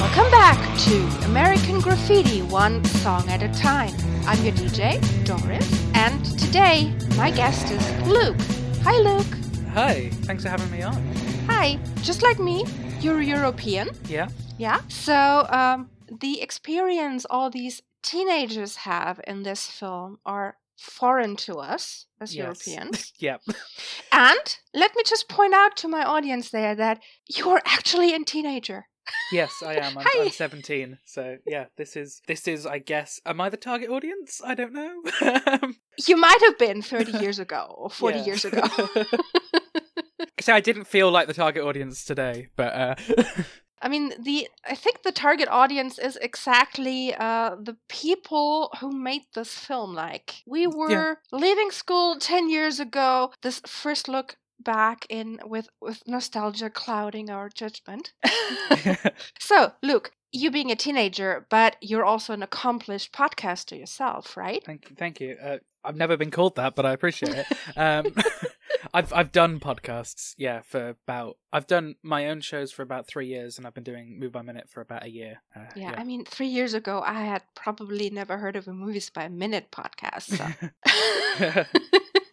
Welcome back to American Graffiti, one song at a time. I'm your DJ, Doris, and today my guest is Luke. Hi, Luke. Hi, thanks for having me on. Hi. Just like me, you're European. Yeah. Yeah. So, um, the experience all these teenagers have in this film are foreign to us as Yes. Europeans. Yep. and let me just point out to my audience there that you're actually a teenager. Yes, I am. I'm, I'm 17. So yeah, this is this is I guess am I the target audience? I don't know. You might have been 30 years ago or 40 Yeah. years ago. so I didn't feel like the target audience today, but uh I mean, the I think the target audience is exactly uh, the people who made this film. Like we were leaving school ten years ago. This first look back in with with nostalgia clouding our judgment. so, Luke, you being a teenager, but you're also an accomplished podcaster yourself, right? thank you, thank you. Uh, I've never been called that, but I appreciate it. Um, I've I've done podcasts, yeah, for about I've done my own shows for about three years, and I've been doing Move by Minute for about a year. Uh, Yeah, I mean, three years ago, I had probably never heard of a Movies by Minute podcast. So.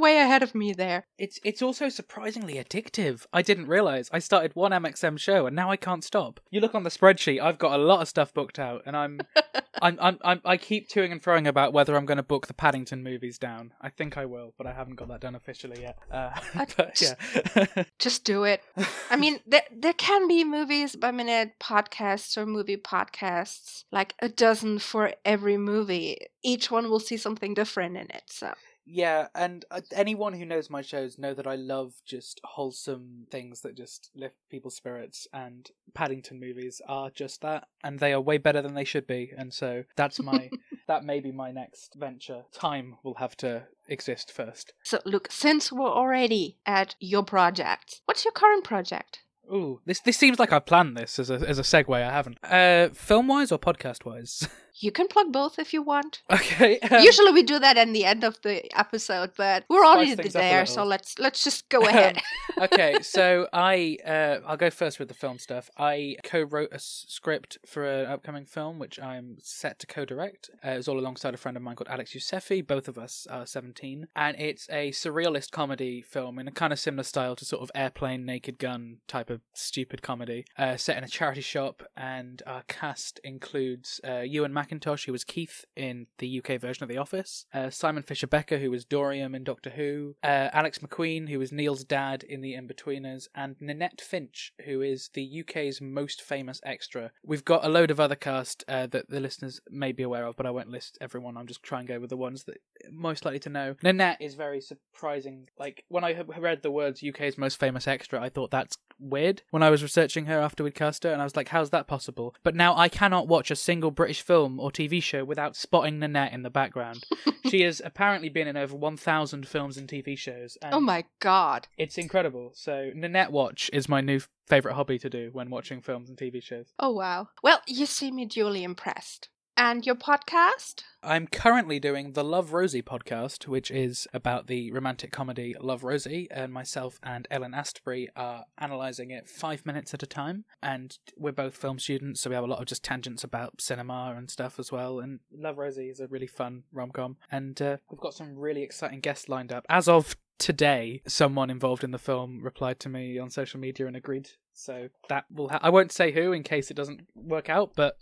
Way ahead of me there. It's it's also surprisingly addictive. I didn't realize. I started one MXM show and now I can't stop. You look on the spreadsheet. I've got a lot of stuff booked out, and I'm I'm, I'm I'm I keep toing and froing about whether I'm going to book the Paddington movies down. I think I will, but I haven't got that done officially yet. Uh, but yeah, Just do it. I mean, there, there can be movies by minute podcasts or movie podcasts, like a dozen for every movie. Each one will see something different in it. So, yeah. And uh, anyone who knows my shows know that I love just wholesome things that just lift people's spirits. And Paddington movies are just that, and they are way better than they should be. And so that's my that may be my next venture. Time will have to exist first. so look, since we're already at your project, what's your current project? Ooh, this this seems like I planned this as a as a segue. I haven't. Uh, film wise or podcast wise? You can plug both if you want. okay. um, Usually we do that in the end of the episode, but we're already things up a there, so let's let's just go ahead. okay, so I uh, I'll go first with the film stuff. I co-wrote a script for an upcoming film, which I'm set to co-direct. Uh, it was all alongside a friend of mine called Alex Yousefi. Both of us are 17, and it's a surrealist comedy film in a kind of similar style to sort of Airplane, Naked Gun type of stupid comedy, uh, set in a charity shop. And our cast includes uh, Ewen MacIntosh, who was Keith in the UK version of The Office, uh, Simon Fisher Becker, who was Dorian in Doctor Who, uh, Alex Macqueen, who was Neil's dad in The Inbetweeners, and Nanette Finch, who is the UK's most famous extra. We've got a load of other cast uh, that the listeners may be aware of, but I won't list everyone. I'm just trying to go with the ones that most likely to know. Nanette is very surprising. Like when I read the words UK's most famous extra, I thought that's weird when I was researching her after we'd cast her, and I was like, how's that possible? But now I cannot watch a single British film or TV show without spotting Nanette in the background. she has apparently been in over 1,000 films and TV shows. And oh my god. It's incredible. So, Nanette Watch is my new favourite hobby to do when watching films and TV shows. Oh wow. Well, you see me duly impressed. And your podcast? I'm currently doing the Love Rosie podcast, which is about the romantic comedy Love Rosie, and myself and Ellen Astbury are analysing it five minutes at a time. And we're both film students, so we have a lot of just tangents about cinema and stuff as well. And Love Rosie is a really fun rom com, and uh, we've got some really exciting guests lined up. As of today, someone involved in the film replied to me on social media and agreed. So that will. Ha- I won't say who in case it doesn't work out, but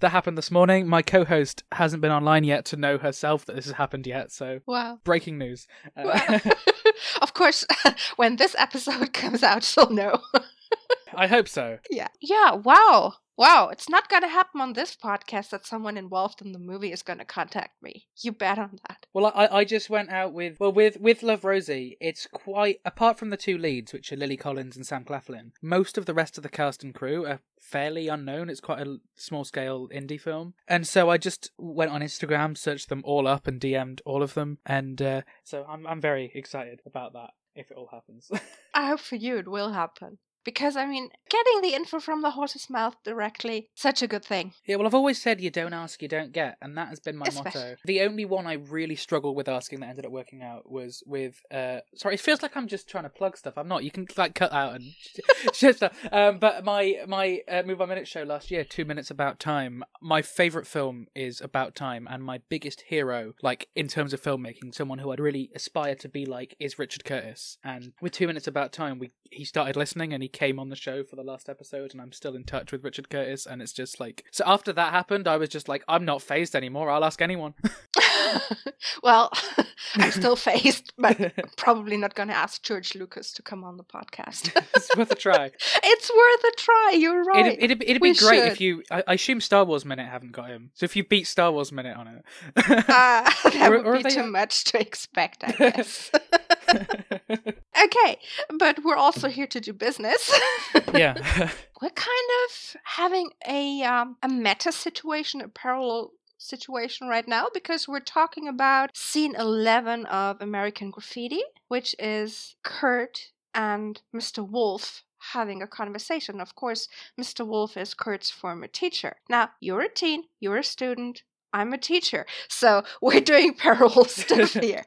that happened this morning. My co-host hasn't been online yet to know herself that this has happened yet. So Wow. breaking news. Uh, Wow. of course, when this episode comes out, she'll know. I hope so. yeah. Yeah. Wow. Wow. It's not going to happen on this podcast that someone involved in the movie is going to contact me. You bet on that. Well, I, I just went out with well with with Love Rosie. It's quite apart from the two leads, which are Lily Collins and Sam Claflin. Most of the rest of the cast and crew are fairly unknown. It's quite a small scale indie film, and so I just went on Instagram, searched them all up, and DM'd all of them, and uh, so I'm I'm very excited about that if it all happens. I hope for you it will happen. Because, I mean, getting the info from the horse's mouth directly, such a good thing. Yeah, well, I've always said you don't ask, you don't get, and that has been my Especially- motto. The only one I really struggled with asking that ended up working out was with. uh Sorry, it feels like I'm just trying to plug stuff. I'm not. You can like cut out and share stuff. Um, but my my uh, Move One Minute show last year, Two Minutes About Time. My favorite film is About Time, and my biggest hero, like in terms of filmmaking, someone who I'd really aspire to be like, is Richard Curtis. And with Two Minutes About Time, we he started listening and he came on the show for the last episode, and I'm still in touch with Richard Curtis. And it's just like so. After that happened, I was just like, I'm not phased anymore. I'll ask anyone. well, I'm still phased, but I'm probably not going to ask George Lucas to come on the podcast. it's worth a try. it's worth a try. You're right. It'd, it'd, it'd We be great should. if you. I, I assume Star Wars Minute haven't got him. So if you beat Star Wars Minute on it. Uh, that Or- would or be too have- much to expect, I guess. okay, but we're also here to do business. yeah. we're kind of having a um, a meta situation, a parallel situation right now because we're talking about scene 11 of American Graffiti, which is Curt and Mr. Wolfe having a conversation. Of course, Mr. Wolfe is Curt's former teacher. Now, you're a teen, you're a student, I'm a teacher. So, we're doing parallel stuff here.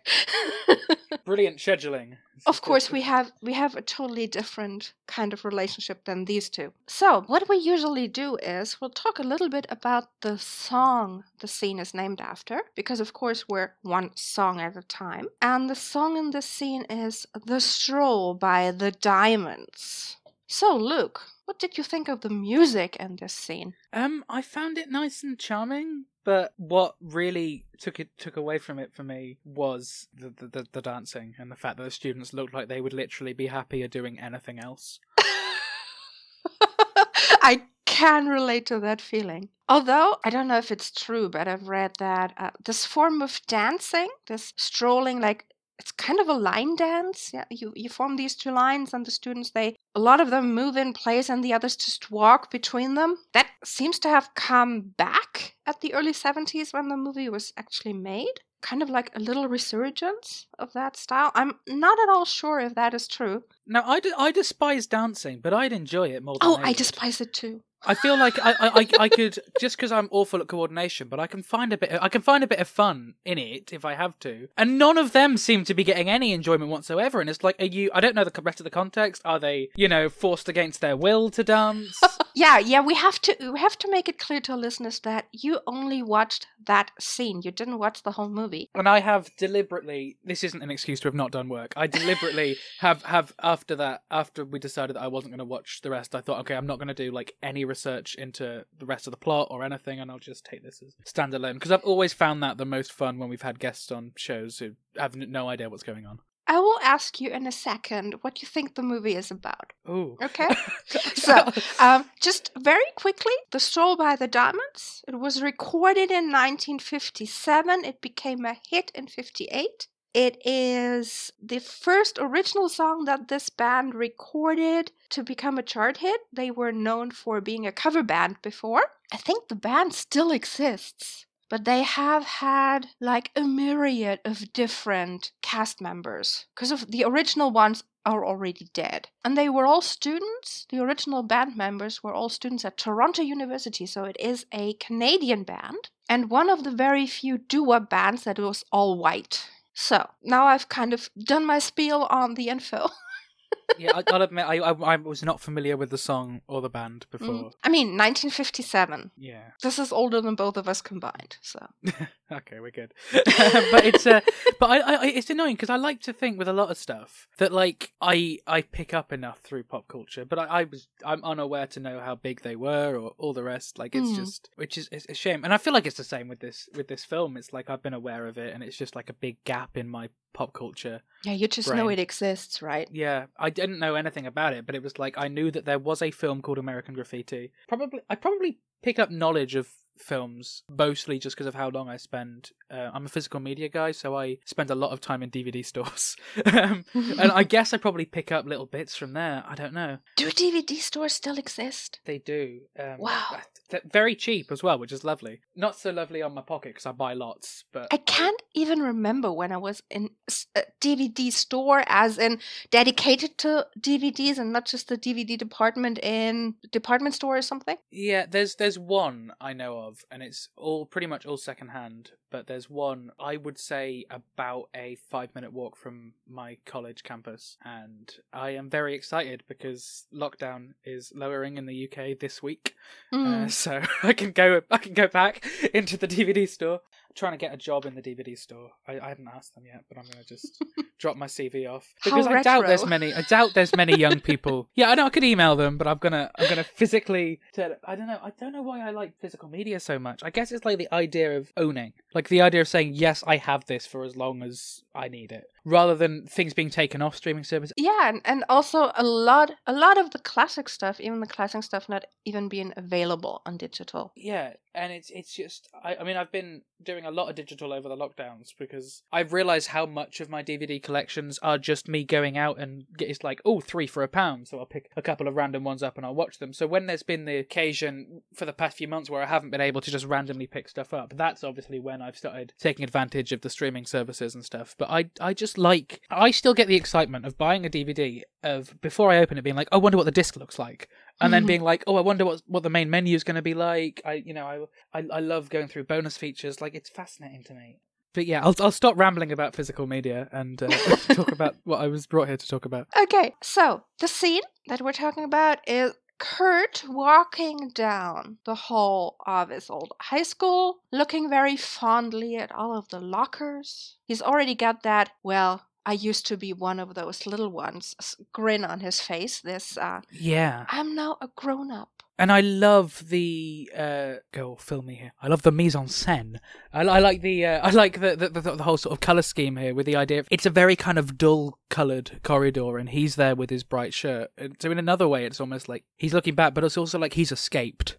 Brilliant scheduling. of course we have we have a totally different kind of relationship than these two so what we usually do is we'll talk a little bit about the song the scene is named after because of course we're one song at a time and the song in this scene is the stroll by the diamonds so luke what did you think of the music in this scene Um, I found it nice and charming, but what really took it took away from it for me was the the, the, the dancing and the fact that the students looked like they would literally be happier doing anything else. I can relate to that feeling. Although, I don't know if it's true, but I've read that uh, this form of dancing, this strolling, like it's kind of a line dance. Yeah, you, you form these two lines, and the students, they, a lot of them move in place, and the others just walk between them. That seems to have come back at the early 70s when the movie was actually made. Kind of like a little resurgence of that style. I'm not at all sure if that is true. Now, I, d- I despise dancing, but I'd enjoy it more than Oh, I despise it too. I feel like I, I, I, I could just because I'm awful at coordination, but I can find a bit. I can find a bit of fun in it if I have to. And none of them seem to be getting any enjoyment whatsoever. And it's like, are you? I don't know the rest of the context. Are they, you know, forced against their will to dance? Yeah, yeah, we have to we have to make it clear to our listeners that you only watched that scene. You didn't watch the whole movie. and I have deliberately. This isn't an excuse to have not done work. I deliberately have have after that after we decided that I wasn't going to watch the rest. I thought, okay, I'm not going to do like any research into the rest of the plot or anything, and I'll just take this as standalone because I've always found that the most fun when we've had guests on shows who have n- no idea what's going on. I will ask you in a second what you think the movie is about. Ooh. Okay. So, um, just very quickly, The Stroll by the Diamonds. It was recorded in 1957. It became a hit in 58. It is the first original song that this band recorded to become a chart hit. They were known for being a cover band before. I think the band still exists, but they have had like a myriad of different cast members because of the original ones are already dead. And they were all students. The original band members were all students at Toronto University, so it is a Canadian band and one of the very few doo-wop bands that was all white. So now I've kind of done my spiel on the info. yeah, I, I'll admit I, I I was not familiar with the song or the band before. Mm. I mean, 1957. Yeah. This is older than both of us combined. So okay, we're good. but it's uh, but I, I it's annoying because I like to think with a lot of stuff that like I I pick up enough through pop culture, but I, I was I'm unaware to know how big they were or all the rest. Like it's Mm. just which is it's a shame, and I feel like it's the same with this with this film. It's like I've been aware of it, and it's just like a big gap in my pop culture. yeah, you just know it exists, right? Yeah, I didn't know anything about it, but it was like I knew that there was a film called American Graffiti. Probably I probably pick up knowledge of films, mostly just because of how long I spend. Uh, I'm a physical media guy, so I spend a lot of time in DVD stores. um, and I guess I probably pick up little bits from there. I don't know. Do DVD stores still exist? They do. Um, Wow. They're very cheap as well, which is lovely. Not so lovely on my pocket because I buy lots, but I can't even remember when I was in a DVD store, as in dedicated to DVDs and not just the DVD department in department store or something. Yeah, there's there's one I know of, and it's all pretty much all secondhand. But there's one I would say about a five minute walk from my college campus, and I am very excited because lockdown is lowering in the UK this week, Mm. uh, so I can go I can go back into the DVD store. Trying to get a job in the DVD store. I, I haven't asked them yet, but I'm gonna just drop my CV off How because I doubt there's many. I doubt there's many young people. Yeah, I know I could email them, but I'm gonna I'm gonna physically. Tell, I don't know. I don't know why I like physical media so much. I guess it's like the idea of owning, like the idea of saying yes, I have this for as long as I need it, rather than things being taken off streaming services. Yeah, and, and also a lot a lot of the classic stuff, even the classic stuff not even being available on digital. Yeah, and it's it's just I, I mean I've been doing a lot of digital over the lockdowns because I've realized how much of my DVD collections are just me going out and get, it's like oh three for a pound, so I'll pick a couple of random ones up and I'll watch them. So when there's been the occasion for the past few months where I haven't been able to just randomly pick stuff up, that's obviously when I've started taking advantage of the streaming services and stuff. But I I just like I still get the excitement of buying a DVD of before I open it being like I wonder what the disc looks like and then Mhm. being like, oh, I wonder what what the main menu is going to be like. I, you know, I, I I love going through bonus features. Like it's fascinating to me. But yeah, I'll I'll stop rambling about physical media and uh, talk about what I was brought here to talk about. Okay, so the scene that we're talking about is Curt walking down the hall of his old high school, looking very fondly at all of the lockers. He's already got that, well, I used to be one of those little ones grin on his face. This, uh, Yeah, I'm now a grown up. And I love the uh, go film me here. I love the mise en scène. I, I like the uh, I like the, the the the whole sort of color scheme here with the idea of it's a very kind of dull colored corridor, and he's there with his bright shirt. And So in another way, it's almost like he's looking back, but it's also like he's escaped.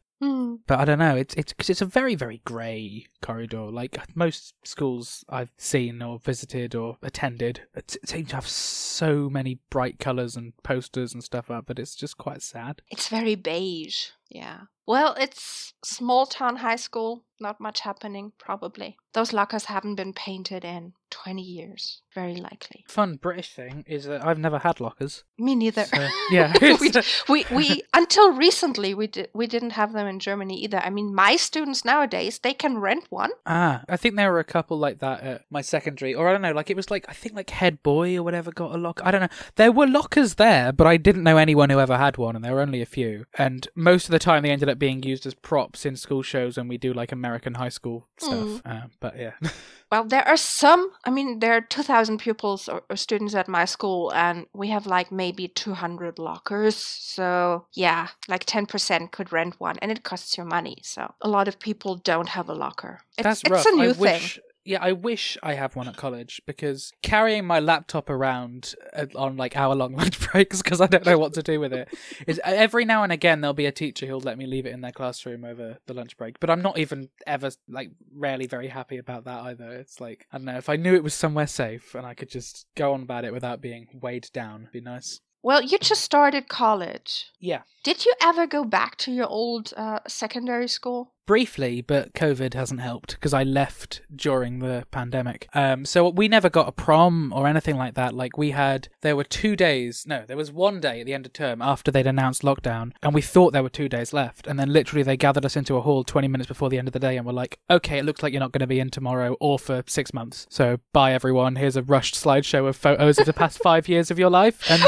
But I don't know. It's it's because it's a very very grey corridor. Like most schools I've seen or visited or attended, it s- seem to have so many bright colours and posters and stuff up. But it's just quite sad. It's very beige. Yeah. Well, it's small town high school. Not much happening, probably. Those lockers haven't been painted in 20 years. Very likely. Fun British thing is that I've never had lockers. Me neither. So, yeah, we, we we until recently we did we didn't have them in Germany either. I mean, my students nowadays they can rent one. Ah, I think there were a couple like that at my secondary, or I don't know, like it was like I think like head boy or whatever got a locker. I don't know. There were lockers there, but I didn't know anyone who ever had one, and there were only a few. And most of the time, they ended up being used as props in school shows when we do like American high school stuff. Uh, but yeah, Well, there are some. I mean, there are 2,000 pupils or, or students at my school, and we have like maybe 200 lockers. So, yeah, like 10% could rent one, and it costs you money. So, a lot of people don't have a locker. It's, that's it's rough. a new I thing. wish. Yeah, I wish I have one at college because carrying my laptop around uh, on like hour long lunch breaks because I don't know what to do with it is every now and again there'll be a teacher who'll let me leave it in their classroom over the lunch break, but I'm not even ever like rarely very happy about that either. It's like I don't know if I knew it was somewhere safe and I could just go on about it without being weighed down, it'd be nice. Well, you just started college. Yeah. Did you ever go back to your old uh, secondary school? Briefly, but COVID hasn't helped because I left during the pandemic. Um, so we never got a prom or anything like that. Like we had, there were two days. No, there was one day at the end of term after they'd announced lockdown, and we thought there were two days left. And then literally they gathered us into a hall 20 minutes before the end of the day and were like, "Okay, it looks like you're not going to be in tomorrow or for six months. So bye everyone. Here's a rushed slideshow of photos of the past five years of your life." And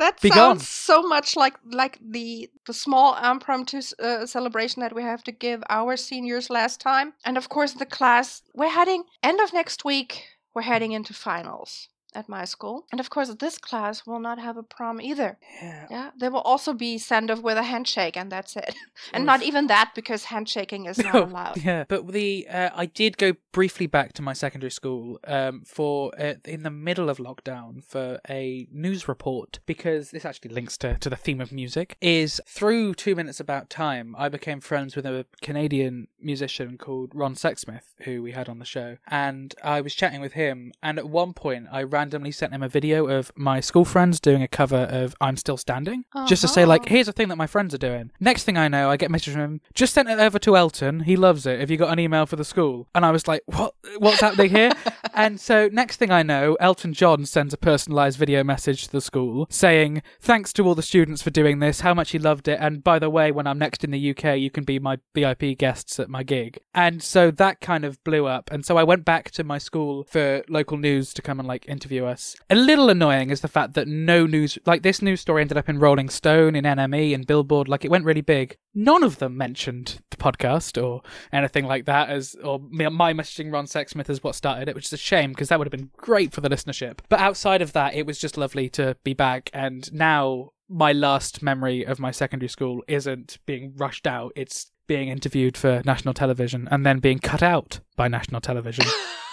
that Be sounds gone. so much like like the the small impromptu uh, celebration that we have to give our seniors last time. And of course, the class we're heading end of next week. We're heading into finals. At my school. And of course, this class will not have a prom either. Yeah. Yeah, they will also be sent off with a handshake, and that's it. and Oof. not even that because handshaking is not allowed. Yeah, but the uh, I did go briefly back to my secondary school um, for uh, in the middle of lockdown for a news report because this actually links to, to the theme of music. Is through two minutes about time, I became friends with a Canadian musician called Ron Sexsmith, who we had on the show, and I was chatting with him. And at one point, I randomly sent him a video of my school friends doing a cover of "I'm Still Standing," just to say like, Uh-huh. here's a thing that my friends are doing. Next thing I know, I get a message from him. Just sent it over to Elton. He loves it. Have you got an email for the school? And I was like, what? What's happening here? and so next thing I know, Elton John sends a personalized video message to the school saying, thanks to all the students for doing this, how much he loved it. And by the way, when I'm next in the UK, you can be my VIP guests at my gig. And so that kind of blew up. And so I went back to my school for local news to come and like interview us. A little annoying is the fact that no news, like this news story ended up in Rolling Stone, in NME, and Billboard, like it went really big. None of them mentioned podcast or anything like that as, or my messaging Ron Sexsmith as what started it, which is a shame because that would have been great for the listenership. But outside of that, it was just lovely to be back. And now my last memory of my secondary school isn't being rushed out. It's being interviewed for national television and then being cut out by national television.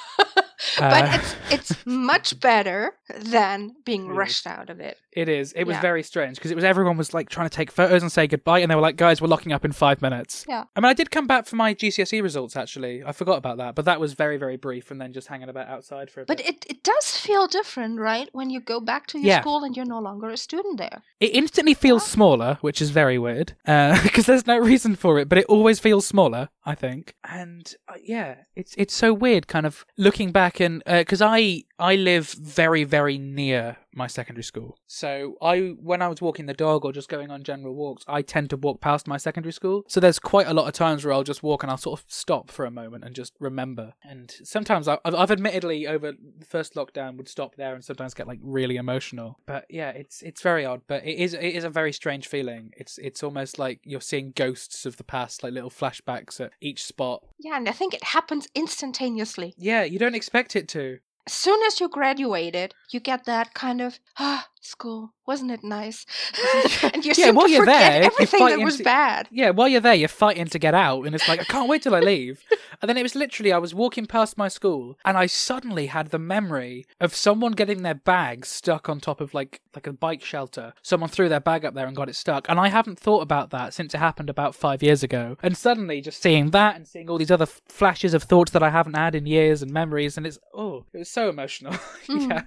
but Uh, it's it's much better than being It is. rushed out of it. It is. It was Yeah. very strange because it was everyone was like trying to take photos and say goodbye, and they were like, "Guys, we're locking up in five minutes." Yeah. I mean, I did come back for my GCSE results actually. I forgot about that, but that was very, very brief, and then just hanging about outside for a But bit. it, it does feel different, right? When you go back to your Yeah. school and you're no longer a student there. It instantly feels Yeah. smaller, which is very weird because there's no reason for it, but it always feels smaller. I think, and uh, yeah, it's it's so weird, kind of looking back and because I I live very very near my secondary school, so I when I was walking the dog or just going on general walks, I tend to walk past my secondary school. So there's quite a lot of times where I'll just walk and I'll sort of stop for a moment and just remember. And sometimes I, I've, I've admittedly over the first lockdown would stop there and sometimes get like really emotional. But yeah, it's it's very odd, but it is it is a very strange feeling. It's it's almost like you're seeing ghosts of the past, like little flashbacks at each spot. Yeah, and I think it happens instantaneously. Yeah, you don't expect it to. As soon as you graduated, you get that kind of ah, school wasn't it nice? and you Yeah, while you're forget there, you're everything that was to- bad. Yeah, while you're there, you're fighting to get out, and it's like I can't wait till I leave. and then it was literally I was walking past my school, and I suddenly had the memory of someone getting their bag stuck on top of like like a bike shelter. Someone threw their bag up there and got it stuck, and I haven't thought about that since it happened about five years ago. And suddenly, just seeing that and seeing all these other flashes of thoughts that I haven't had in years and memories, and it's oh, it was so emotional. Mm. yeah,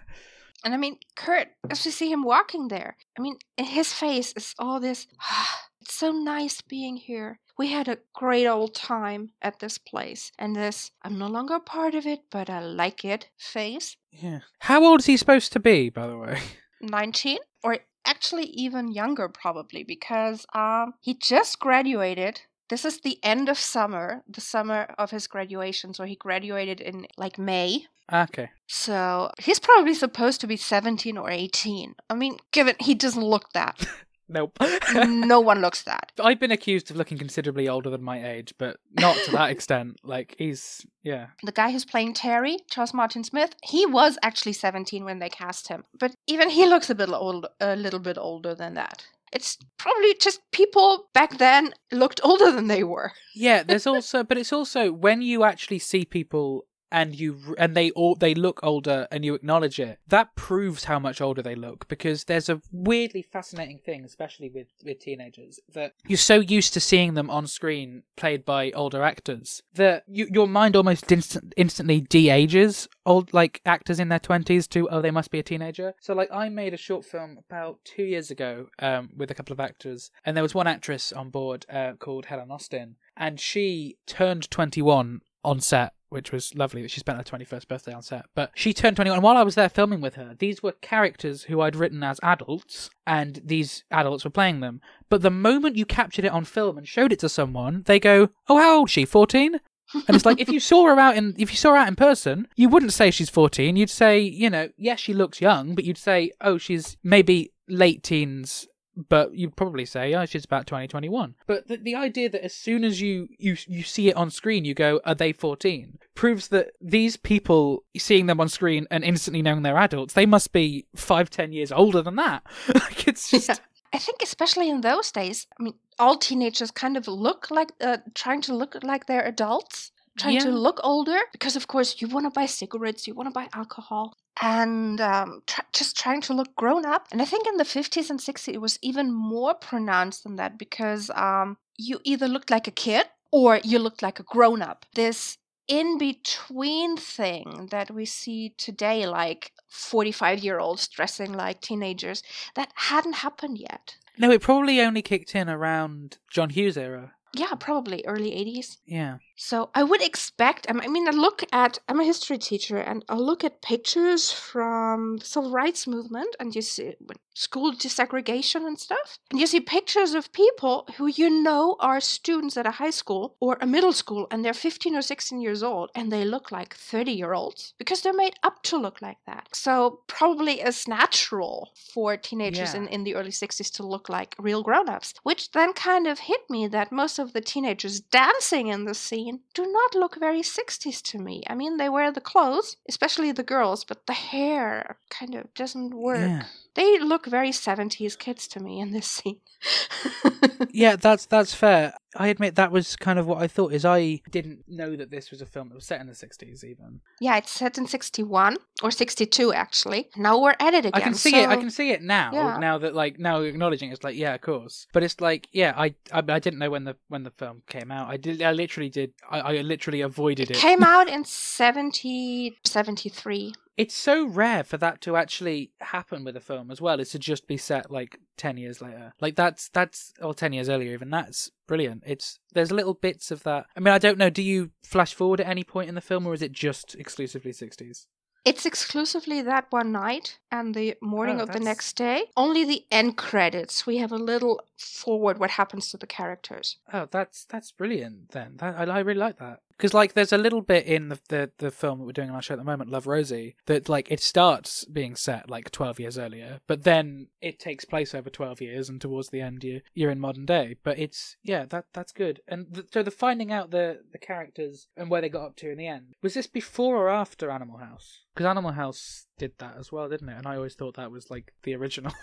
And I mean, Curt, as we see him walking there, I mean, in his face is all this, ah, it's so nice being here. We had a great old time at this place. And this, I'm no longer a part of it, but I like it face. yeah. How old is he supposed to be, by the way? 19 or actually even younger probably because um he just graduated this is the end of summer the summer of his graduation so he graduated in like may ah, Okay. so he's probably supposed to be 17 or 18 i mean given he doesn't look that Nope. no one looks that I've been accused of looking considerably older than my age, but not to that extent. Like he's yeah. the guy who's playing terry charles martin smith he was actually 17 when they cast him but even he looks a bit old a little bit older than that it's probably just people back then looked older than they were. Yeah, there's also but it's also when you actually see people and you and they all they look older and you acknowledge it. That proves how much older they look because there's a weirdly fascinating thing especially with with teenagers that you're so used to seeing them on screen played by older actors that you, your mind almost instant, instantly de-ages old like actors in their 20s to oh they must be a teenager. So like i made a short film about two years ago um, with a couple of actors and there was one actress on board uh, called helen austin and she turned 21 on set which was lovely that she spent her 21st birthday on set. But she turned 21, and while I was there filming with her, these were characters who I'd written as adults, and these adults were playing them. But the moment you captured it on film and showed it to someone, they go, "Oh, how old is she? 14?" And it's like if you saw her out in if you saw her out in person, you wouldn't say she's 14. You'd say, you know, yes, she looks young, but you'd say, "Oh, she's maybe late teens." But you'd probably say, oh, it's just about 2021. But the, the idea that as soon as you, you you see it on screen, you go, are they 14? Proves that these people seeing them on screen and instantly knowing they're adults, they must be five, ten years older than that. like it's just. Yeah. I think especially in those days, I mean, all teenagers kind of look like uh, trying to look like they're adults, trying Yeah. to look older because, of course, you want to buy cigarettes, you want to buy alcohol, and um, tr- just trying to look grown up. And I think in the 50s and 60s, it was even more pronounced than that because um, you either looked like a kid or you looked like a grown up. This in between thing that we see today, like 45 year olds dressing like teenagers, that hadn't happened yet. No, it probably only kicked in around John Hughes era. Yeah, probably early 80s. Yeah. So I would expect, I mean, I look at, I'm a history teacher, and I look at pictures from the civil rights movement, and you see school desegregation and stuff. And you see pictures of people who you know are students at a high school or a middle school, and they're 15 or 16 years old, and they look like 30 year olds because they're made up to look like that. So probably it's natural for teenagers Yeah. in, in the early 60s to look like real grown ups, which then kind of hit me that most of the teenagers dancing in the scene do not look very 60s to me. I mean, they wear the clothes, especially the girls, but the hair kind of doesn't work. Yeah. They look very 70s kids to me in this scene. yeah, that's that's fair. I admit that was kind of what I thought. Is I didn't know that this was a film that was set in the sixties. Even yeah, it's set in 61 or 62 actually. Now we're at it again. I can see it. I can see it now. Yeah. Now that like now acknowledging it, it's like yeah, of course. But it's like yeah, I, I I didn't know when the when the film came out. I did. I literally did. I, I literally avoided It it. came out in 70, 73. It's so rare for that to actually happen with a film as well. Is to just be set like ten years later. Like that's that's or ten years earlier even. That's brilliant. It's there's little bits of that. I mean, I don't know. Do you flash forward at any point in the film, or is it just exclusively sixties? It's exclusively that one night and the morning Oh, of the next day. Only the end credits. We have a little forward what happens to the characters. Oh, that's that's brilliant. Then that, I, I really like that because like there's a little bit in the, the the film that we're doing on our show at the moment, Love Rosie, that like it starts being set like 12 years earlier, but then it takes place over 12 years, and towards the end you you're in modern day. But it's yeah, that that's good. And th- so the finding out the the characters and where they got up to in the end was this before or after Animal House? Because Animal House did that as well, didn't it? And I always thought that was like the original.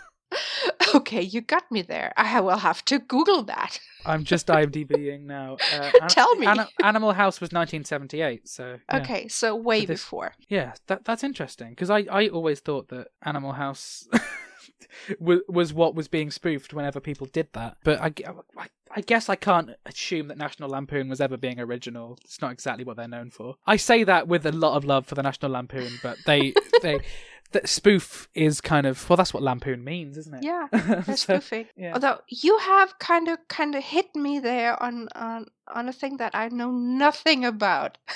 okay, you got me there. I will have to Google that. I'm just IMDbing now. Uh, An- Tell me. Ani- Animal House was 1978, so yeah. Okay, so way So this- before. Yeah, that that's interesting because I, I always thought that Animal House was was what was being spoofed whenever people did that. But I, I, I guess I can't assume that National Lampoon was ever being original. It's not exactly what they're known for. I say that with a lot of love for the National Lampoon, but they they the spoof is kind of well, that's what Lampoon means, isn't it? Yeah, they're So, spoofing. yeah. Although you have kind of kind of hit me there on on on a thing that I know nothing about.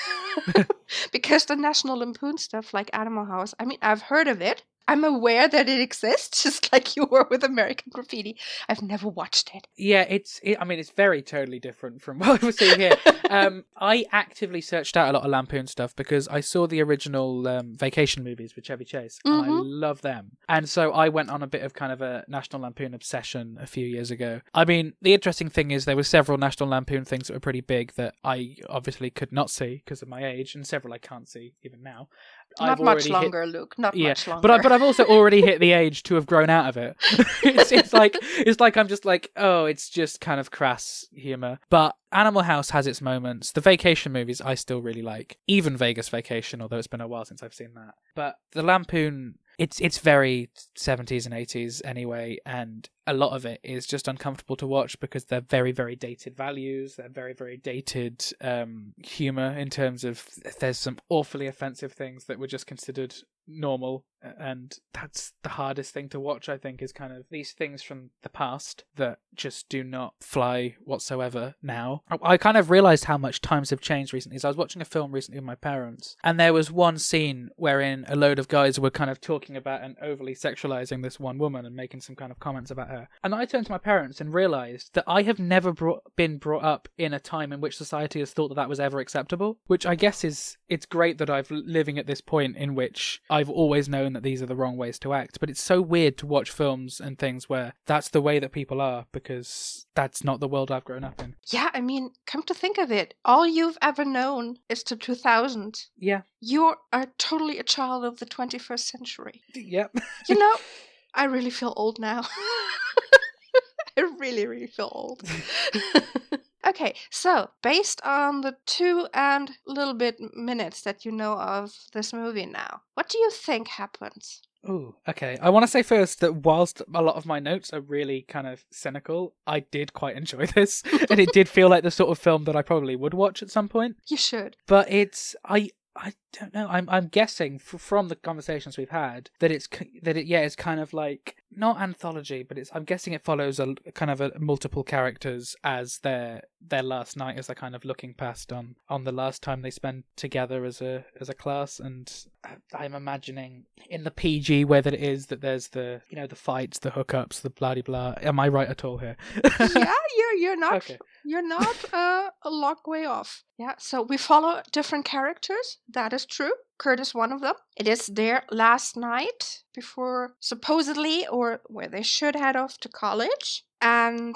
because the National Lampoon stuff like Animal House, I mean, I've heard of it. I'm aware that it exists, just like you were with American Graffiti. I've never watched it. Yeah, it's. It, I mean, it's very totally different from what we're seeing here. um, I actively searched out a lot of Lampoon stuff because I saw the original um, Vacation movies with Chevy Chase, and I love them. And so I went on a bit of kind of a National Lampoon obsession a few years ago. I mean, the interesting thing is there were several National Lampoon things that were pretty big that I obviously could not see because of my age, and several I can't see even now. Not I've much already hit- longer, Luke. Not yeah, much longer. but I, but I've also already hit the age to have grown out of it. it's it's like it's like I'm just like oh, it's just kind of crass humor. But Animal House has its moments. The vacation movies I still really like, even Vegas Vacation, although it's been a while since I've seen that. But the Lampoon, it's it's very 70s and 80s anyway, and a lot of it is just uncomfortable to watch because they're very very dated values. They're very very dated um, humor in terms of there's some awfully offensive things that were just considered normal and that's the hardest thing to watch i think is kind of these things from the past that just do not fly whatsoever now i, kind of realized how much times have changed recently so i was watching a film recently with my parents and there was one scene wherein a load of guys were kind of talking about and overly sexualizing this one woman and making some kind of comments about her. And I turned to my parents and realized that I have never brought, been brought up in a time in which society has thought that that was ever acceptable, which I guess is it's great that I've living at this point in which I've always known that these are the wrong ways to act, but it's so weird to watch films and things where that's the way that people are because that's not the world I've grown up in. Yeah, I mean, come to think of it, all you've ever known is to 2000. Yeah. You are totally a child of the 21st century. Yep. You know, I really feel old now. I really, really feel old. okay, so based on the two and little bit minutes that you know of this movie now, what do you think happens? Oh, okay. I want to say first that whilst a lot of my notes are really kind of cynical, I did quite enjoy this, and it did feel like the sort of film that I probably would watch at some point. You should. But it's I I don't know. I'm I'm guessing f- from the conversations we've had that it's that it yeah it's kind of like not anthology, but it's I'm guessing it follows a kind of a multiple characters as their their last night as they're kind of looking past on on the last time they spend together as a as a class and I'm imagining in the PG way that it is that there's the you know the fights, the hookups, the blah blah. Am I right at all here? yeah, you're you're not Okay. you're not uh, a long way off. Yeah, so we follow different characters. That is true. Curt is one of them. It is their last night before supposedly or where they should head off to college. And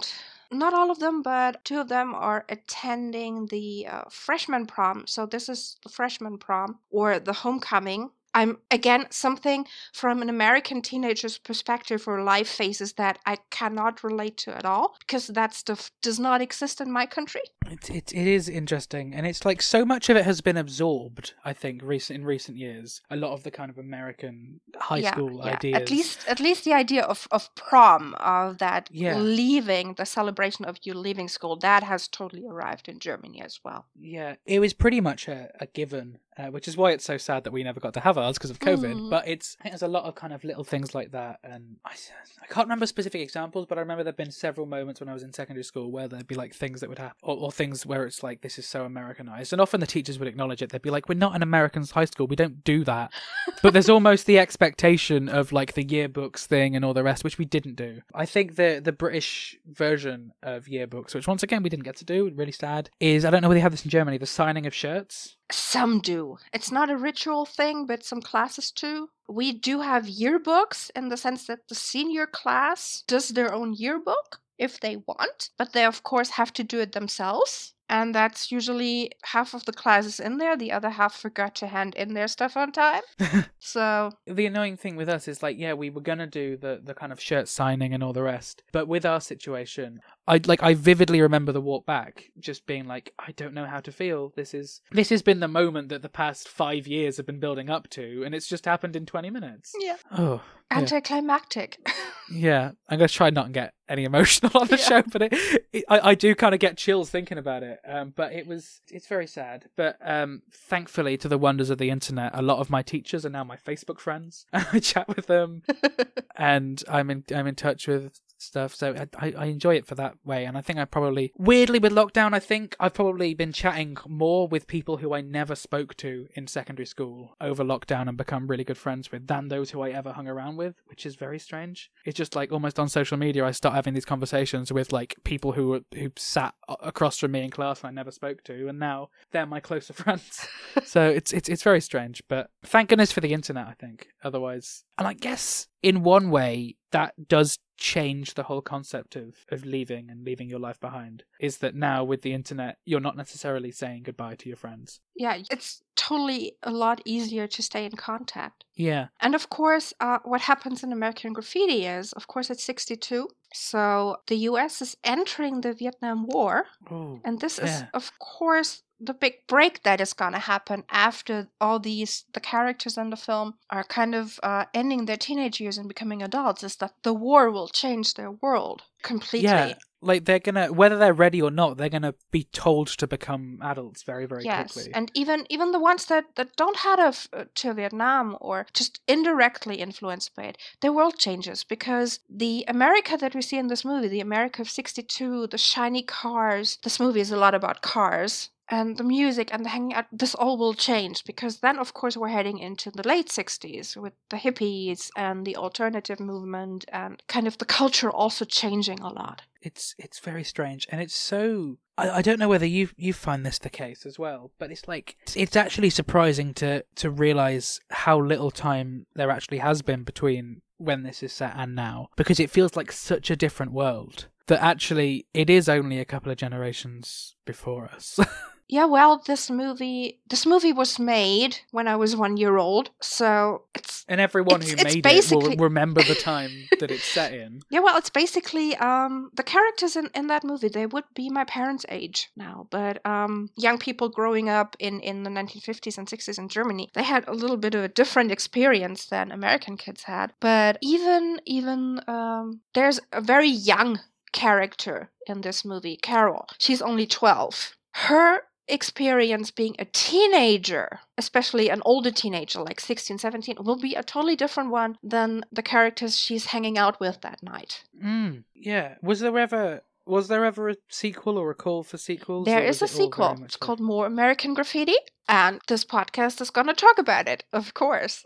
not all of them, but two of them are attending the uh, freshman prom. So this is the freshman prom or the homecoming. I'm again something from an American teenager's perspective or life phases that I cannot relate to at all because that stuff does not exist in my country. It, it it is interesting, and it's like so much of it has been absorbed. I think recent in recent years, a lot of the kind of American high yeah, school yeah. ideas. At least, at least the idea of of prom, of that Yeah. leaving, the celebration of you leaving school, that has totally arrived in Germany as well. yeah, it was pretty much a, a given, uh, which is why it's so sad that we never got to have ours because of COVID. Mm. But it's I think there's a lot of kind of little things like that, and I I can't remember specific examples, but I remember there'd been several moments when I was in secondary school where there'd be like things that would happen, or, or things where it's like this is so Americanized, and often the teachers would acknowledge it. They'd be like, "We're not an American high school. We don't do that." but there's almost the expectation of like the yearbooks thing and all the rest, which we didn't do. I think the the British version of yearbooks, which once again we didn't get to do, really sad, is I don't know whether they have this in Germany, the signing of shirts. Some do. It's not a ritual thing, but some classes too. We do have yearbooks in the sense that the senior class does their own yearbook if they want, but they of course have to do it themselves. And that's usually half of the classes in there, the other half forgot to hand in their stuff on time. So, The annoying thing with us is like, yeah, we were gonna do the the kind of shirt signing and all the rest, but with our situation, I like I vividly remember the walk back, just being like, I don't know how to feel. This is this has been the moment that the past five years have been building up to, and it's just happened in twenty minutes. yeah, Oh, anticlimactic. yeah. I'm gonna try not and get any emotional on the Yeah. show, but it, it I, I do kind of get chills thinking about it. Um, but it was it's very sad. But um, thankfully, to the wonders of the internet, a lot of my teachers are now my Facebook friends. I chat with them. and I'm in I'm in touch with stuff. So I, I enjoy it for that way. And I think I probably weirdly with lockdown, I think I've probably been chatting more with people who I never spoke to in secondary school over lockdown and become really good friends with than those who I ever hung around with, which is very strange. It's just like almost on social media, I start having these conversations with like people who were, who sat across from me in class and I never spoke to, and now they're my closer friends. so it's it's it's very strange, but thank goodness for the internet. I think otherwise, and I guess in one way that does change the whole concept of of leaving and leaving your life behind. Is that now with the internet, you're not necessarily saying goodbye to your friends. yeah, it's totally a lot easier to stay in contact. Yeah, And of course, uh, what happens in American Graffiti is, of course, it's 62. So the US is entering the Vietnam War. oh, And this is, of course, the big break that is going to happen after all these, the characters in the film are kind of uh, ending their teenage years and becoming adults, is that the war will change their world completely. yeah. Like they're gonna, whether they're ready or not, they're gonna be told to become adults very, very yes, quickly. and even even the ones that that don't head off uh, to Vietnam or just indirectly influenced by it, their world changes because the America that we see in this movie, the America of '62, the shiny cars. This movie is a lot about cars. And the music and the hanging out, this all will change because then, of course, we're heading into the late 60s with the hippies and the alternative movement and kind of the culture also changing a lot. It's it's very strange, and it's so. I, I don't know whether you you find this the case as well, but it's like it's, actually surprising to to realize how little time there actually has been between when this is set and now, because it feels like such a different world that actually it is only a couple of generations before us. Yeah, well, this movie this movie was made when I was one year old, so it's and everyone It's- who made it will remember the time that it's set in. yeah, well, it's basically um the characters in, in that movie they would be my parents' age now, but um young people growing up in in the 1950s and 60s in Germany they had a little bit of a different experience than American kids had. But even even um there's a very young character in this movie, Carol. She's only 12. Her experience being a teenager, especially an older teenager like 16, 17, will be a totally different one than the characters she's hanging out with that night. Mm, yeah. Was there ever was there ever a sequel or a call for sequels? There is a it sequel. It's called More American Graffiti, and this podcast is going to talk about it, of course.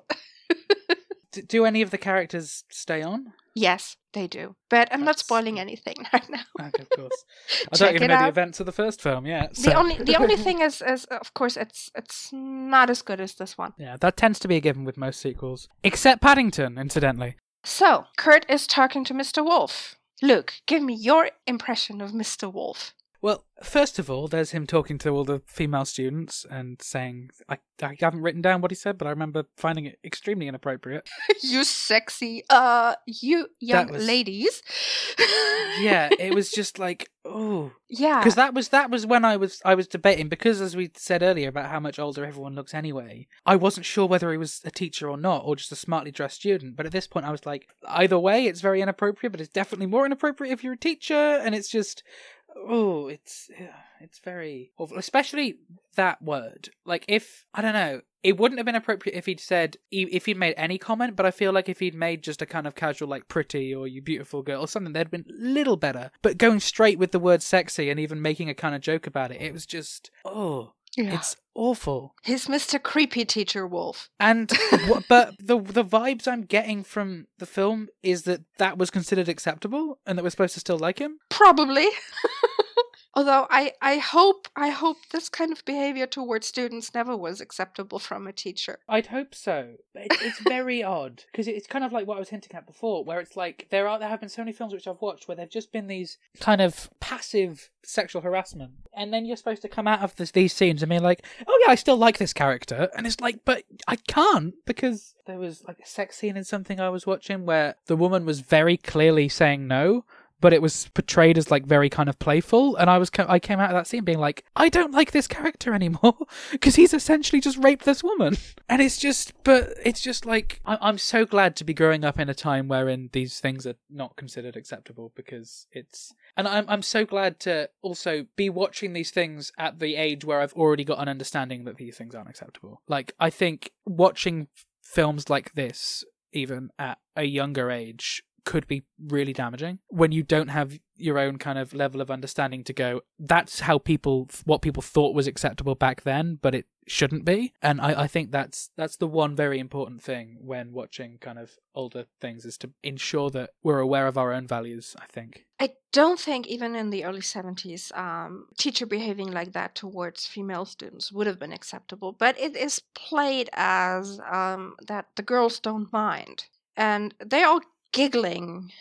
D- do any of the characters stay on? Yes, they do. But I'm not spoiling anything right now. Okay, of course. I Check don't even know the events of the first film yet. The only the only thing is is of course it's it's not as good as this one. Yeah, that tends to be a given with most sequels, except Paddington, incidentally. So, Curt is talking to Mr. Wolfe. Luke, give me your impression of Mr. Wolfe. Well, first of all, there's him talking to all the female students and saying, I, I haven't written down what he said, but I remember finding it extremely inappropriate. you sexy, uh, you young was- ladies. Yeah, it was just like, oh, yeah. because that was that was when I was I was debating because as we said earlier about how much older everyone looks anyway. I wasn't sure whether he was a teacher or not, or just a smartly dressed student. But at this point, I was like, either way, it's very inappropriate. But it's definitely more inappropriate if you're a teacher, and it's just, oh, it's it's very awful. Especially that word. Like if I don't know. It wouldn't have been appropriate if he'd said if he'd made any comment, but I feel like if he'd made just a kind of casual like pretty or you beautiful girl or something, that'd been a little better. But going straight with the word sexy and even making a kind of joke about it, it was just oh, Yeah. it's awful. He's Mr. Creepy Teacher Wolfe. And wh- but the the vibes I'm getting from the film is that that was considered acceptable and that we're supposed to still like him. Probably. Although I, I hope I hope this kind of behavior towards students never was acceptable from a teacher. I'd hope so. It, it's very odd because it's kind of like what I was hinting at before, where it's like there are there have been so many films which I've watched where they've just been these kind of passive sexual harassment, and then you're supposed to come out of this, these scenes and be like, oh yeah, I still like this character, and it's like, but I can't because there was like a sex scene in something I was watching where the woman was very clearly saying no. But it was portrayed as like very kind of playful, and I was I came out of that scene being like, I don't like this character anymore because he's essentially just raped this woman, and it's just, but it's just like I- I'm so glad to be growing up in a time wherein these things are not considered acceptable because it's, and I'm I'm so glad to also be watching these things at the age where I've already got an understanding that these things aren't acceptable. Like I think watching films like this, even at a younger age, could be really damaging when you don't have your own kind of level of understanding to go that's how people what people thought was acceptable back then but it shouldn't be and I, I think that's that's the one very important thing when watching kind of older things is to ensure that we're aware of our own values i think I don't think even in the early 70s, um, teacher behaving like that towards female students would have been acceptable. But it is played as um, that the girls don't mind. And they're all giggling.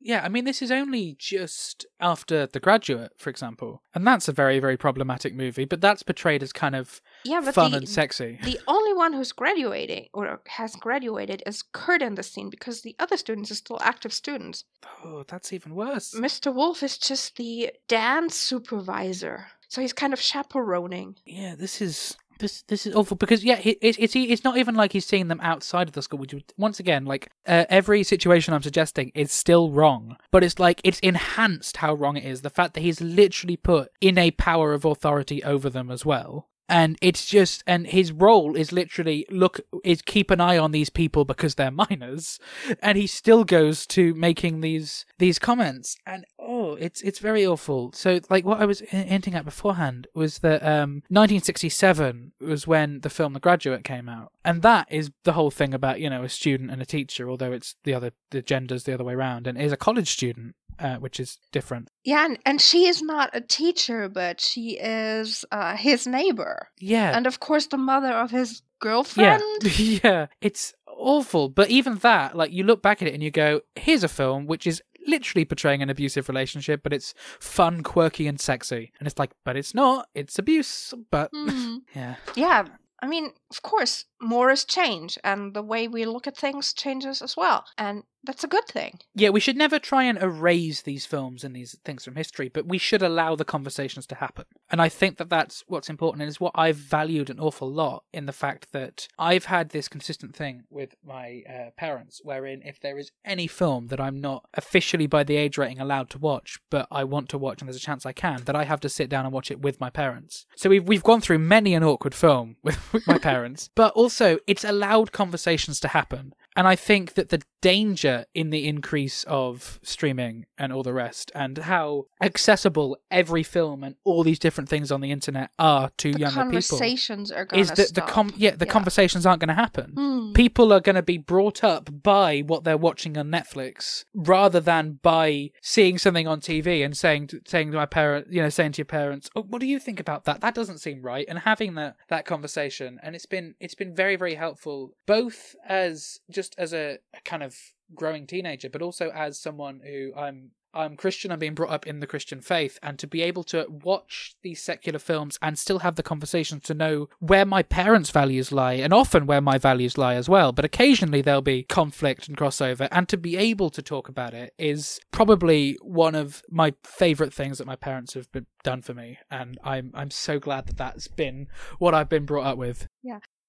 yeah i mean this is only just after the graduate for example and that's a very very problematic movie but that's portrayed as kind of Yeah, but fun the, and sexy the only one who's graduating or has graduated is Curt in the scene because the other students are still active students. oh that's even worse Mr. Wolfe is just the dance supervisor. So he's kind of chaperoning. yeah this is this this is awful because yeah it, it, it's it's not even like he's seeing them outside of the school which once again like uh, every situation i'm suggesting is still wrong but it's like it's enhanced how wrong it is the fact that he's literally put in a power of authority over them as well. And it's just and his role is literally look is keep an eye on these people because they're minors. And he still goes to making these these comments. And oh it's it's very awful. So, like what I was hinting at beforehand was that um, 1967 was when the film The Graduate came out, and that is the whole thing about you know a student and a teacher, although it's the other the genders the other way around, and is a college student, uh, which is different. Yeah, and, and she is not a teacher, but she is uh, his neighbor. Yeah, And of course, the mother of his girlfriend. Yeah, yeah, it's awful. But even that, like, you look back at it and you go, "Here's a film which is literally portraying an abusive relationship, but it's fun, quirky, and sexy." And it's like, but it's not. It's abuse. But Hmm. yeah, Yeah, I mean, of course, more is change, and the way we look at things changes as well. And that's a good thing. yeah, we should never try and erase these films and these things from history, but we should allow the conversations to happen. And I think that that's what's important, and is what I've valued an awful lot in the fact that I've had this consistent thing with my uh, parents, wherein if there is any film that I'm not officially by the age rating allowed to watch, but I want to watch and there's a chance I can, that I have to sit down and watch it with my parents. So we've we've gone through many an awkward film with, with my parents, but also it's allowed conversations to happen. And I think that the danger in the increase of streaming and all the rest, and how accessible every film and all these different things on the internet are to The younger people, conversations are going is to that stop. the com- yeah the Yeah. conversations aren't going to happen. Hmm. People are going to be brought up by what they're watching on Netflix rather than by seeing something on TV and saying to, saying to my parent, you know, saying to your parents, "Oh, what do you think about that? That doesn't seem right." And having that that conversation, and it's been it's been very very helpful, both as just as a, a kind of growing teenager, but also as someone who I'm I'm Christian. I'm being brought up in the Christian faith, and to be able to watch these secular films and still have the conversations to know where my parents' values lie, and often where my values lie as well. But occasionally there'll be conflict and crossover, and to be able to talk about it is probably one of my favorite things that my parents have been, done for me, and I'm I'm so glad that that's been what I've been brought up with.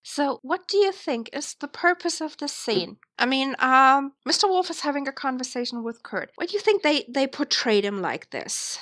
So, what do you think is the purpose of this scene? I mean, um, Mr. Wolfe is having a conversation with Curt. Why do you think they they portrayed him like this?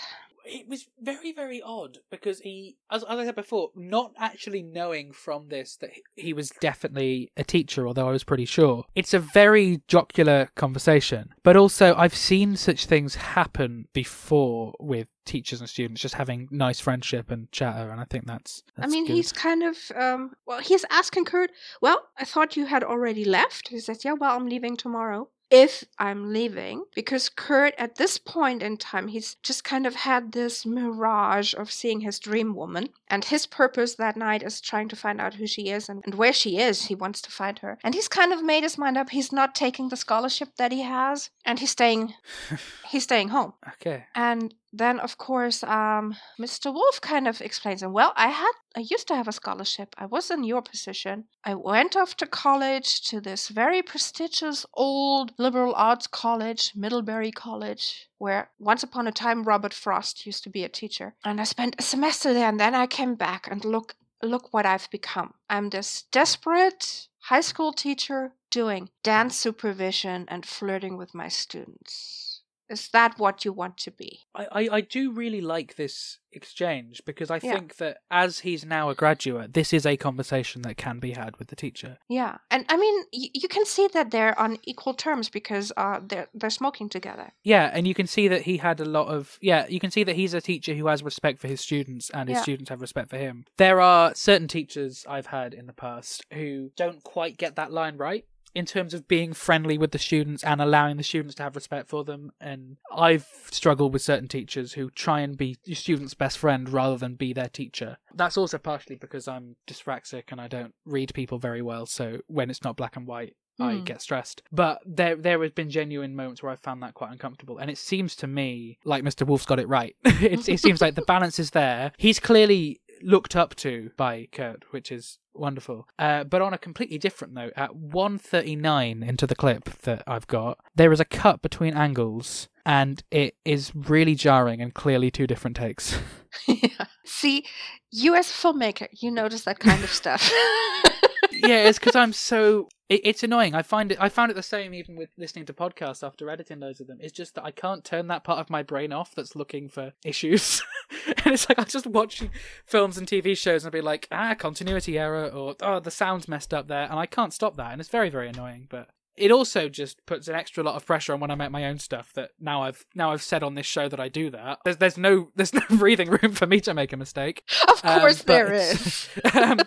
It was very very odd because he as, as i said before not actually knowing from this that he- was definitely a teacher although i was pretty sure it's a very jocular conversation but also i've seen such things happen before with teachers and students just having nice friendship and chatter and i think that's, I mean, good. he's kind of um, well, he's asking Curt. Well, I thought you had already left. He says, "Yeah, well, I'm leaving tomorrow." If I'm leaving, because Curt at this point in time, he's just kind of had this mirage of seeing his dream woman, and his purpose that night is trying to find out who she is and, and where she is. He wants to find her, and he's kind of made his mind up. He's not taking the scholarship that he has, and he's staying. he's staying home. okay And then, of course, um, Mr. Wolfe kind of explains, and well, I had, I used to have a scholarship. I was in your position. I went off to college to this very prestigious old liberal arts college, Middlebury College, where once upon a time Robert Frost used to be a teacher. And I spent a semester there, and then I came back, and look, look what I've become. I'm this desperate high school teacher doing dance supervision and flirting with my students. Is that what you want to be? I, I, I do really like this exchange because I Yeah. think that as he's now a graduate, this is a conversation that can be had with the teacher. Yeah, and I mean, y- you can see that they're on equal terms because uh, they're they're smoking together. Yeah, and you can see that he had a lot of yeah, you can see that he's a teacher who has respect for his students and his Yeah. students have respect for him. There are certain teachers I've had in the past who don't quite get that line right in terms of being friendly with the students and allowing the students to have respect for them and I've struggled with certain teachers who try and be your student's best friend rather than be their teacher. That's also partially because I'm dyspraxic and I don't read people very well, so when it's not black and white I Hmm. get stressed. But there there has been genuine moments where I found that quite uncomfortable. And it seems to me like Mr. Wolfe's got it right. it, it seems like the balance is there. He's clearly looked up to by Curt, which is wonderful. Uh, but on a completely different note, at 139 into the clip that I've got, there is a cut between angles and it is really jarring and clearly two different takes. yeah. See, you as a filmmaker, you notice that kind of stuff. yeah, it's because I'm so. It, it's annoying. I find it. I found it the same even with listening to podcasts after editing loads of them. It's just that I can't turn that part of my brain off that's looking for issues. and it's like I just watch films and TV shows and I'll be like, ah, continuity error, or oh, the sound's messed up there, and I can't stop that, and it's very, very annoying. But it also just puts an extra lot of pressure on when I make my own stuff that now I've now I've said on this show that I do that. There's there's no there's no breathing room for me to make a mistake. Of course um, there is. um,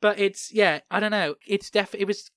but it's yeah, I don't know. It's def it was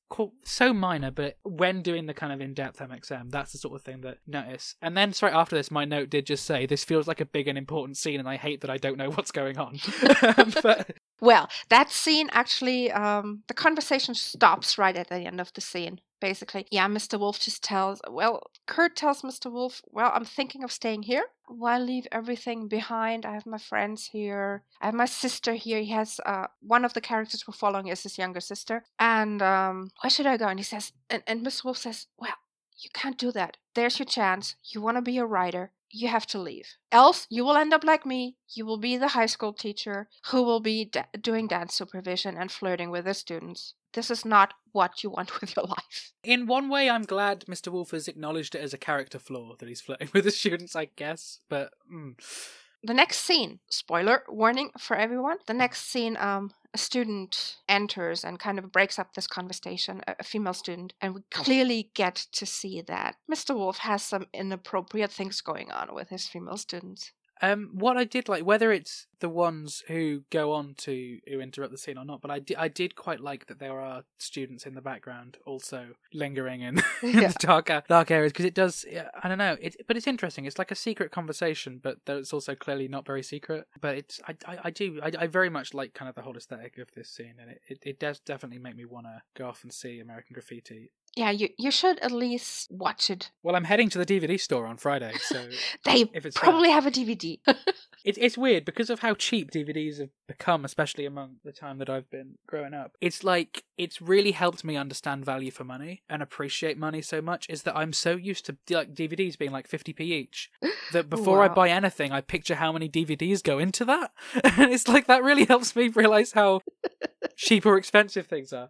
so minor, but when doing the kind of in-depth MXM, that's the sort of thing that notice. And then straight after this, my note did just say this feels like a big and important scene, and I hate that I don't know what's going on. but well, that scene actually, um, the conversation stops right at the end of the scene. Basically, yeah, Mr. Wolfe just tells, well, Curt tells Mr. Wolfe, well, I'm thinking of staying here. Why leave everything behind? I have my friends here. I have my sister here. He has uh, one of the characters we're following is his younger sister. And um, where should I go? And he says, and, and Mr. Wolfe says, well, you can't do that. There's your chance. You want to be a writer you have to leave. Else, you will end up like me. You will be the high school teacher who will be da- doing dance supervision and flirting with the students. This is not what you want with your life. In one way, I'm glad Mr. Wolfe has acknowledged it as a character flaw that he's flirting with the students, I guess, but. Mm. The next scene, spoiler warning for everyone. The next scene, um, a student enters and kind of breaks up this conversation, a, female student, and we oh. clearly get to see that Mr. Wolfe has some inappropriate things going on with his female students. Um, what I did like, whether it's the ones who go on to who interrupt the scene or not, but I, di- I did quite like that there are students in the background also lingering in, in yeah. the darker dark areas because it does. I don't know, it, but it's interesting. It's like a secret conversation, but it's also clearly not very secret. But it's I I, I do I, I very much like kind of the whole aesthetic of this scene, and it, it, it does definitely make me want to go off and see American Graffiti yeah, you you should at least watch it. Well, I'm heading to the DVD store on Friday, so they probably have a DVD. it's it's weird because of how cheap DVDs have become, especially among the time that I've been growing up. It's like it's really helped me understand value for money and appreciate money so much. Is that I'm so used to like DVDs being like 50p each that before wow. I buy anything, I picture how many DVDs go into that, and it's like that really helps me realize how cheap or expensive things are.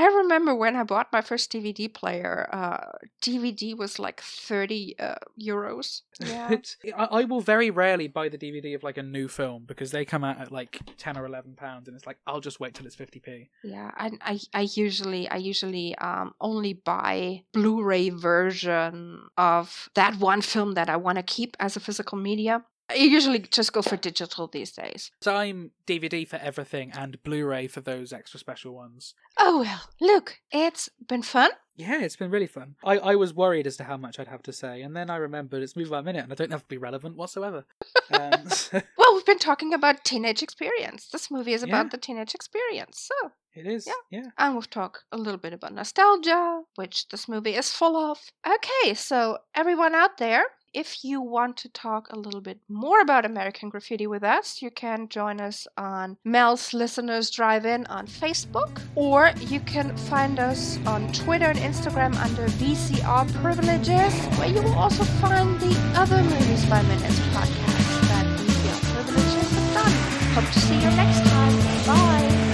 I remember when I bought my first DVD player, uh, DVD was like 30 uh, euros. Yeah. I, I, will very rarely buy the DVD of like a new film because they come out at like 10 or 11 pounds and it's like I'll just wait till it's 50p. Yeah, I I, I usually I usually um only buy Blu-ray version of that one film that I want to keep as a physical media. You usually just go for digital these days. So I'm DVD for everything and Blu-ray for those extra special ones. Oh well, look, it's been fun. Yeah, it's been really fun. I, I was worried as to how much I'd have to say, and then I remembered it's movie by minute, and I don't have to be relevant whatsoever. Um, well, we've been talking about teenage experience. This movie is about yeah. the teenage experience, so it is. Yeah. yeah. And we've talked a little bit about nostalgia, which this movie is full of. Okay, so everyone out there, if you want to talk a little bit more about American Graffiti with us, you can join us on Mel's Listeners Drive In on Facebook, or you can find us on Twitter and Instagram under VCR Privileges, where you will also find the other Movies by Minutes podcasts that VCR Privileges have done. Hope to see you next time. Bye.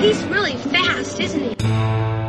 He's really fast, isn't he?